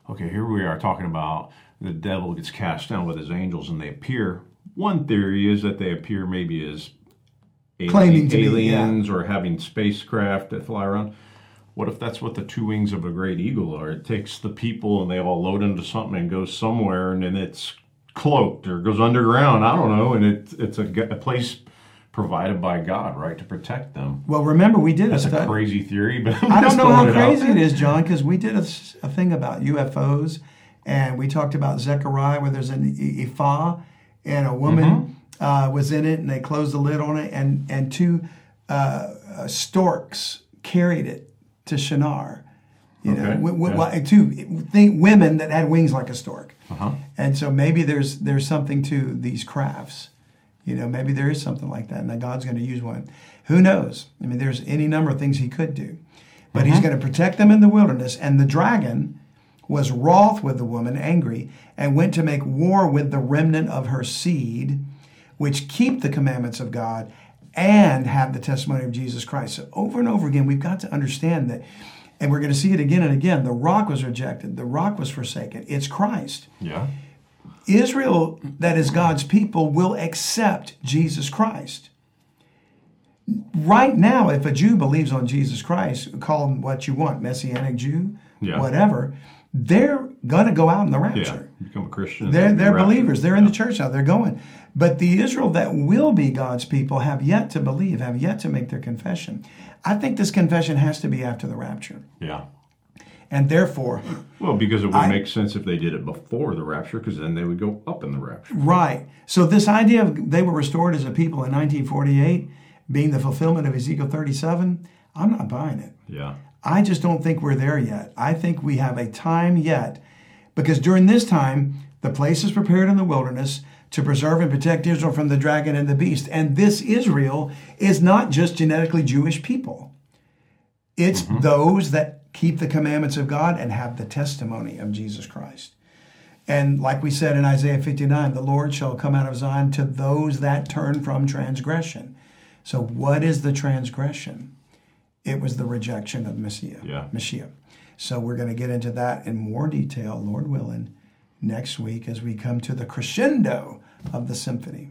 "Okay, here we are talking about the devil gets cast down with his angels, and they appear." One theory is that they appear maybe as alien- Claiming to be, aliens or having spacecraft that fly around. What if that's what the two wings of a great eagle are? It takes the people and they all load into something and goes somewhere, and then it's cloaked or goes underground. I don't know, and it, it's a place provided by God, right, to protect them. Well, remember we did That's a a crazy theory, but I'm I don't know how out crazy it is, John, because we did a thing about UFOs, and we talked about Zechariah, where there's an ephah, and a woman Mm-hmm. uh, was in it, and they closed the lid on it, and and two uh, uh, storks carried it to Shinar. You know, w- w- yeah. two think women that had wings like a stork, Uh-huh. and so maybe there's there's something to these crafts. You know, maybe there is something like that, and that God's going to use one. Who knows? I mean, there's any number of things He could do, but He's going to protect them in the wilderness. And the dragon was wroth with the woman, angry, and went to make war with the remnant of her seed, which keep the commandments of God and have the testimony of Jesus Christ. So over and over again, we've got to understand that, and we're going to see it again and again. The rock was rejected, the rock was forsaken. It's Christ. Yeah. Israel, that is God's people, will accept Jesus Christ. Right now, if a Jew believes on Jesus Christ, call him what you want, Messianic Jew, Yeah. whatever, they're going to go out in the rapture. Yeah. Become a Christian. They're, they're believers. They're in the church now. They're going. But the Israel that will be God's people have yet to believe, have yet to make their confession. I think this confession has to be after the rapture. Yeah. And therefore, Well, because it would I- make sense if they did it before the rapture, because then they would go up in the rapture. Right. So this idea of they were restored as a people in 1948 being the fulfillment of Ezekiel 37, I'm not buying it. Yeah. I just don't think we're there yet. I think we have a time yet because during this time, the place is prepared in the wilderness to preserve and protect Israel from the dragon and the beast. And this Israel is not just genetically Jewish people. It's mm-hmm. those that keep the commandments of God and have the testimony of Jesus Christ. And like we said in Isaiah 59, the Lord shall come out of Zion to those that turn from transgression. So, what is the transgression? It was the rejection of Messiah. Yeah. Messiah. So, we're going to get into that in more detail, Lord willing, next week as we come to the crescendo of the symphony.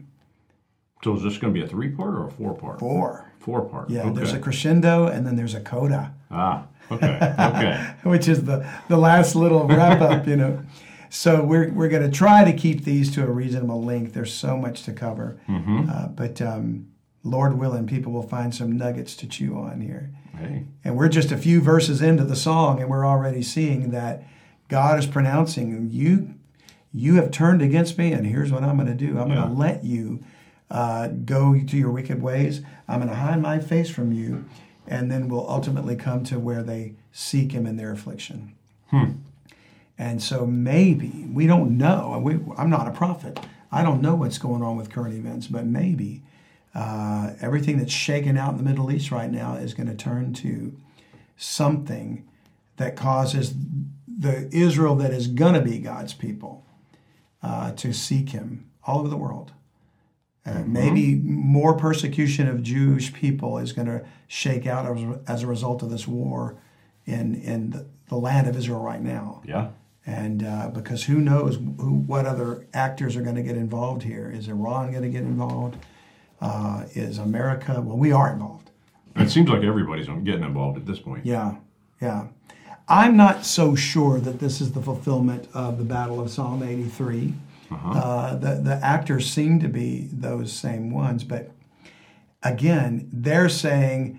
So is this going to be a three part or a four part? Four. Four part. Yeah, Okay. there's a crescendo and then there's a coda. Ah. Okay. Okay. *laughs* which is the, the last little wrap up, you know. So we're, we're going to try to keep these to a reasonable length. There's so much to cover. Uh, but um, Lord willing, people will find some nuggets to chew on here. Hey. And we're just a few verses into the song, and we're already seeing that God is pronouncing, You, you have turned against me, and here's what I'm going to do I'm Yeah. going to let you uh, go to your wicked ways. I'm going to hide my face from you, and then we'll ultimately come to where they seek Him in their affliction. And so maybe, we don't know, we, I'm not a prophet, I don't know what's going on with current events, but maybe uh, everything that's shaken out in the Middle East right now is going to turn to something that causes the Israel that is going to be God's people uh, to seek Him all over the world. Uh, Maybe more persecution of Jewish people is going to shake out as, as a result of this war in in the, the land of Israel right now Yeah. and uh, because who knows who, what other actors are going to get involved here? Is Iran going to get involved? Uh, is America? Well, we are involved. It seems like everybody's getting involved at this point. Yeah, yeah. I'm not so sure that this is the fulfillment of the Battle of Psalm 83. Uh, the the actors seem to be those same ones, but again, they're saying,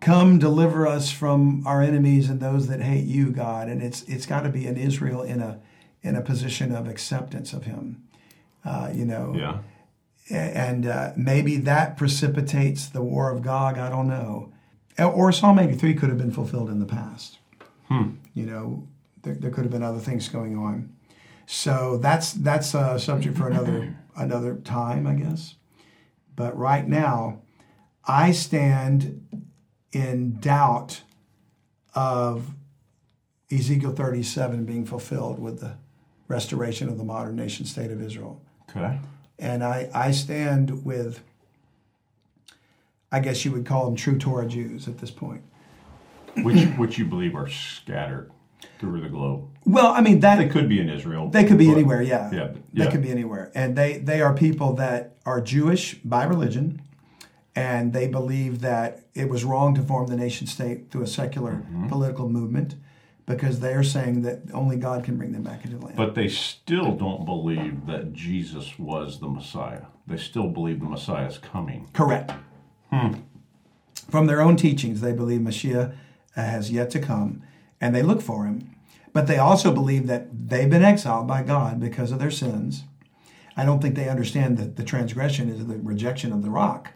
"Come deliver us from our enemies and those that hate you, God." And it's it's got to be in Israel in a in a position of acceptance of Him. Uh, you know, Yeah. And uh, maybe that precipitates the war of Gog. I don't know. Or Psalm 83 could have been fulfilled in the past. You know, there, there could have been other things going on. So that's that's a subject for another *clears throat* another time, I guess. But right now, I stand in doubt of Ezekiel 37 being fulfilled with the restoration of the modern nation state of Israel Okay. And I, I stand with, I guess you would call them true Torah Jews at this point. Which which you believe are scattered through the globe. Well, I mean that They could be in Israel. they could be but- anywhere, yeah. Yeah. They could be anywhere, and they they are people that are Jewish by religion, and they believe that it was wrong to form the nation state through a secular Mm-hmm. political movement, because they are saying that only God can bring them back into the land. But they still don't believe that Jesus was the Messiah. They still believe the Messiah is coming. Correct. Hmm. From their own teachings, they believe Messiah uh, has yet to come, and they look for him. But they also believe that they've been exiled by God because of their sins. I don't think they understand that the transgression is the rejection of the rock,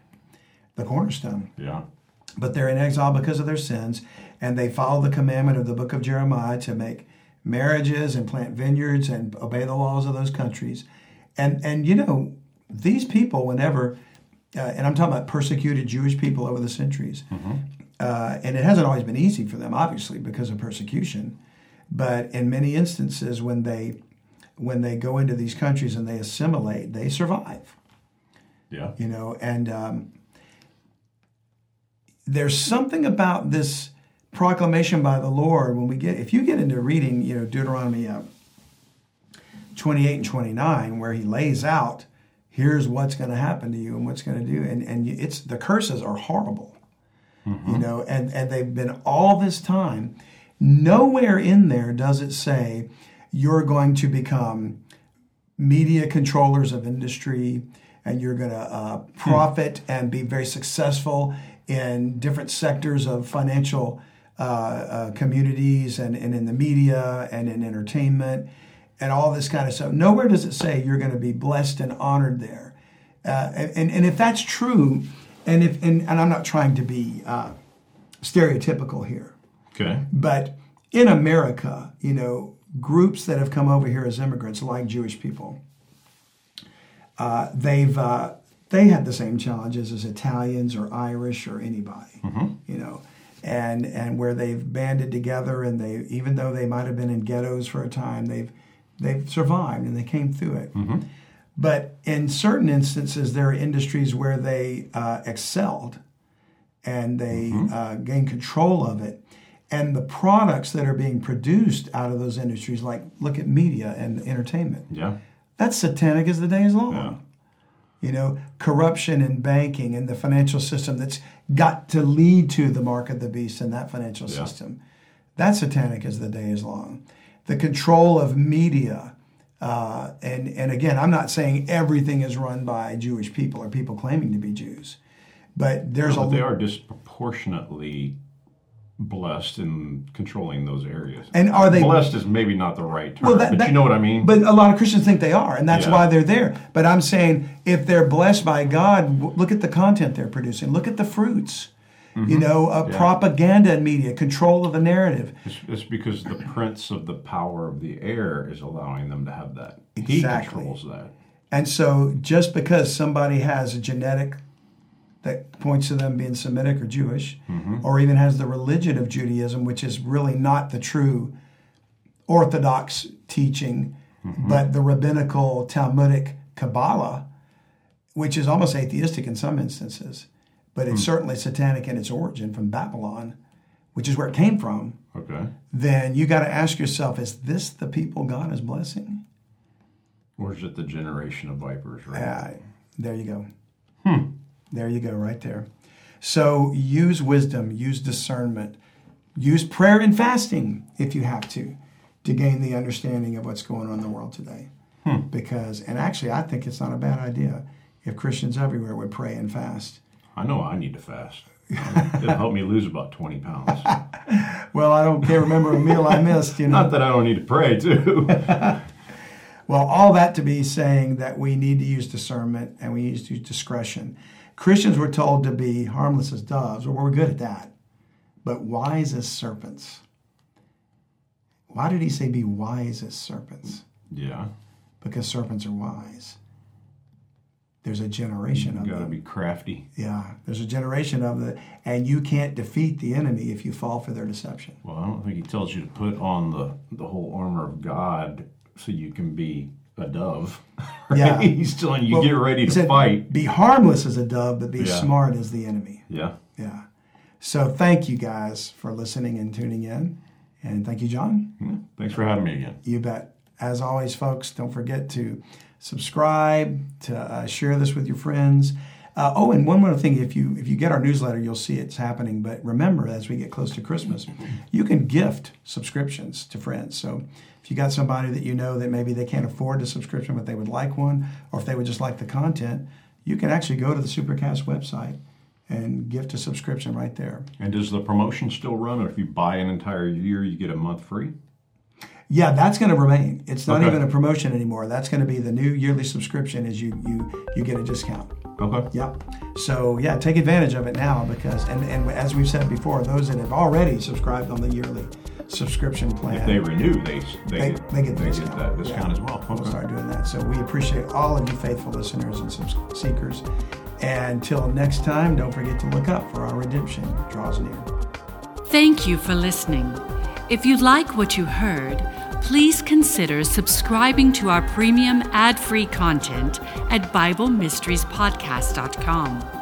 the cornerstone. Yeah. But they're in exile because of their sins, and they follow the commandment of the book of Jeremiah to make marriages and plant vineyards and obey the laws of those countries. And and you know, these people, whenever, uh, and I'm talking about persecuted Jewish people over the centuries, uh, and it hasn't always been easy for them, obviously, because of persecution. But in many instances, when they when they go into these countries and they assimilate, they survive Yeah. you know and um, there's something about this proclamation by the lord when we get if you get into reading you know deuteronomy uh, 28 and 29 where he lays out here's what's going to happen to you and what's going to do and and it's the curses are horrible. You know and and they've been all this time. Nowhere in there does it say you're going to become media controllers of industry and you're going to uh, profit and be very successful in different sectors of financial uh, uh, communities and, and in the media and in entertainment and all this kind of stuff. Nowhere does it say you're going to be blessed and honored there. Uh, and, and if that's true, and if and, and I'm not trying to be uh, stereotypical here, Okay. but in America, you know, groups that have come over here as immigrants, like Jewish people, uh, they've uh, they had the same challenges as Italians or Irish or anybody, you know, and and where they've banded together and they even though they might have been in ghettos for a time, they've they've survived and they came through it. But in certain instances, there are industries where they uh, excelled and they uh, gained control of it. And the products that are being produced out of those industries, like look at media and entertainment, Yeah. that's satanic as the day is long. Yeah. You know, corruption in banking and the financial system that's got to lead to the mark of the beast in that financial Yeah. system. That's satanic as the day is long. The control of media. Uh, and, and again, I'm not saying everything is run by Jewish people or people claiming to be Jews, but there's But a they are disproportionately blessed in controlling those areas. And are they- blessed? Is maybe not the right term, Well, that- but that- you know what I mean. But a lot of Christians think they are, and that's Yeah. why they're there. But I'm saying if they're blessed by God, look at the content they're producing. Look at the fruits. You know, uh, Mm-hmm. Yeah. propaganda in media, control of the narrative. It's, it's because the prince of the power of the air is allowing them to have that. He Exactly. controls that. And so just because somebody has a genetic that points to them being Semitic or Jewish, Mm-hmm. or even has the religion of Judaism, which is really not the true Orthodox teaching, Mm-hmm. but the rabbinical Talmudic Kabbalah, which is almost atheistic in some instances, but it's certainly satanic in its origin from Babylon, which is where it came from, Okay. then you got to ask yourself, is this the people God is blessing? Or is it the generation of vipers? Right. Yeah, there you go. There you go, right there. So use wisdom, use discernment, use prayer and fasting if you have to, to gain the understanding of what's going on in the world today. Hmm. Because, and actually, I think it's not a bad idea if Christians everywhere would pray and fast. I know I need to fast. It'll help me lose about twenty pounds. *laughs* Well, I don't can't remember a meal I missed, you know. Not that I don't need to pray too. *laughs* Well, all that to be saying that we need to use discernment and we need to use discretion. Christians were told to be harmless as doves, well, we're good at that, but wise as serpents. Why did he say be wise as serpents? yeah. Because serpents are wise. There's a generation of You got to them. be crafty. Yeah, there's a generation of the, and you can't defeat the enemy if you fall for their deception. Well, I don't think he tells you to put on the the whole armor of God so you can be a dove. *laughs* right? Yeah. He's telling you Well, get ready to said, fight. Be harmless as a dove, but be Yeah. smart as the enemy. Yeah. Yeah. So thank you guys for listening and tuning in. And thank you, John. Yeah. Thanks for having me again. You bet. As always, folks, don't forget to subscribe, to uh, share this with your friends. Uh, oh, and one more thing: if you if you get our newsletter, you'll see it's happening. But remember, as we get close to Christmas, you can gift subscriptions to friends. So if you got somebody that you know that maybe they can't afford the subscription, but they would like one, or if they would just like the content, you can actually go to the Supercast website and gift a subscription right there. And does the promotion still run? Or if you buy an entire year, you get a month free? Yeah, that's going to remain. It's not Okay. even a promotion anymore. That's going to be the new yearly subscription. Is you you you get a discount. Okay. Yep. So yeah, take advantage of it now because and and as we've said before, those that have already subscribed on the yearly subscription plan, If they renew, they they, they, get, they get the discount. that discount Yeah. as well. We'll start doing that. So we appreciate all of you faithful listeners and subs- seekers. And until next time, don't forget to look up for our redemption draws near. Thank you for listening. If you like what you heard, please consider subscribing to our premium ad free content at BibleMysteriesPodcast.com.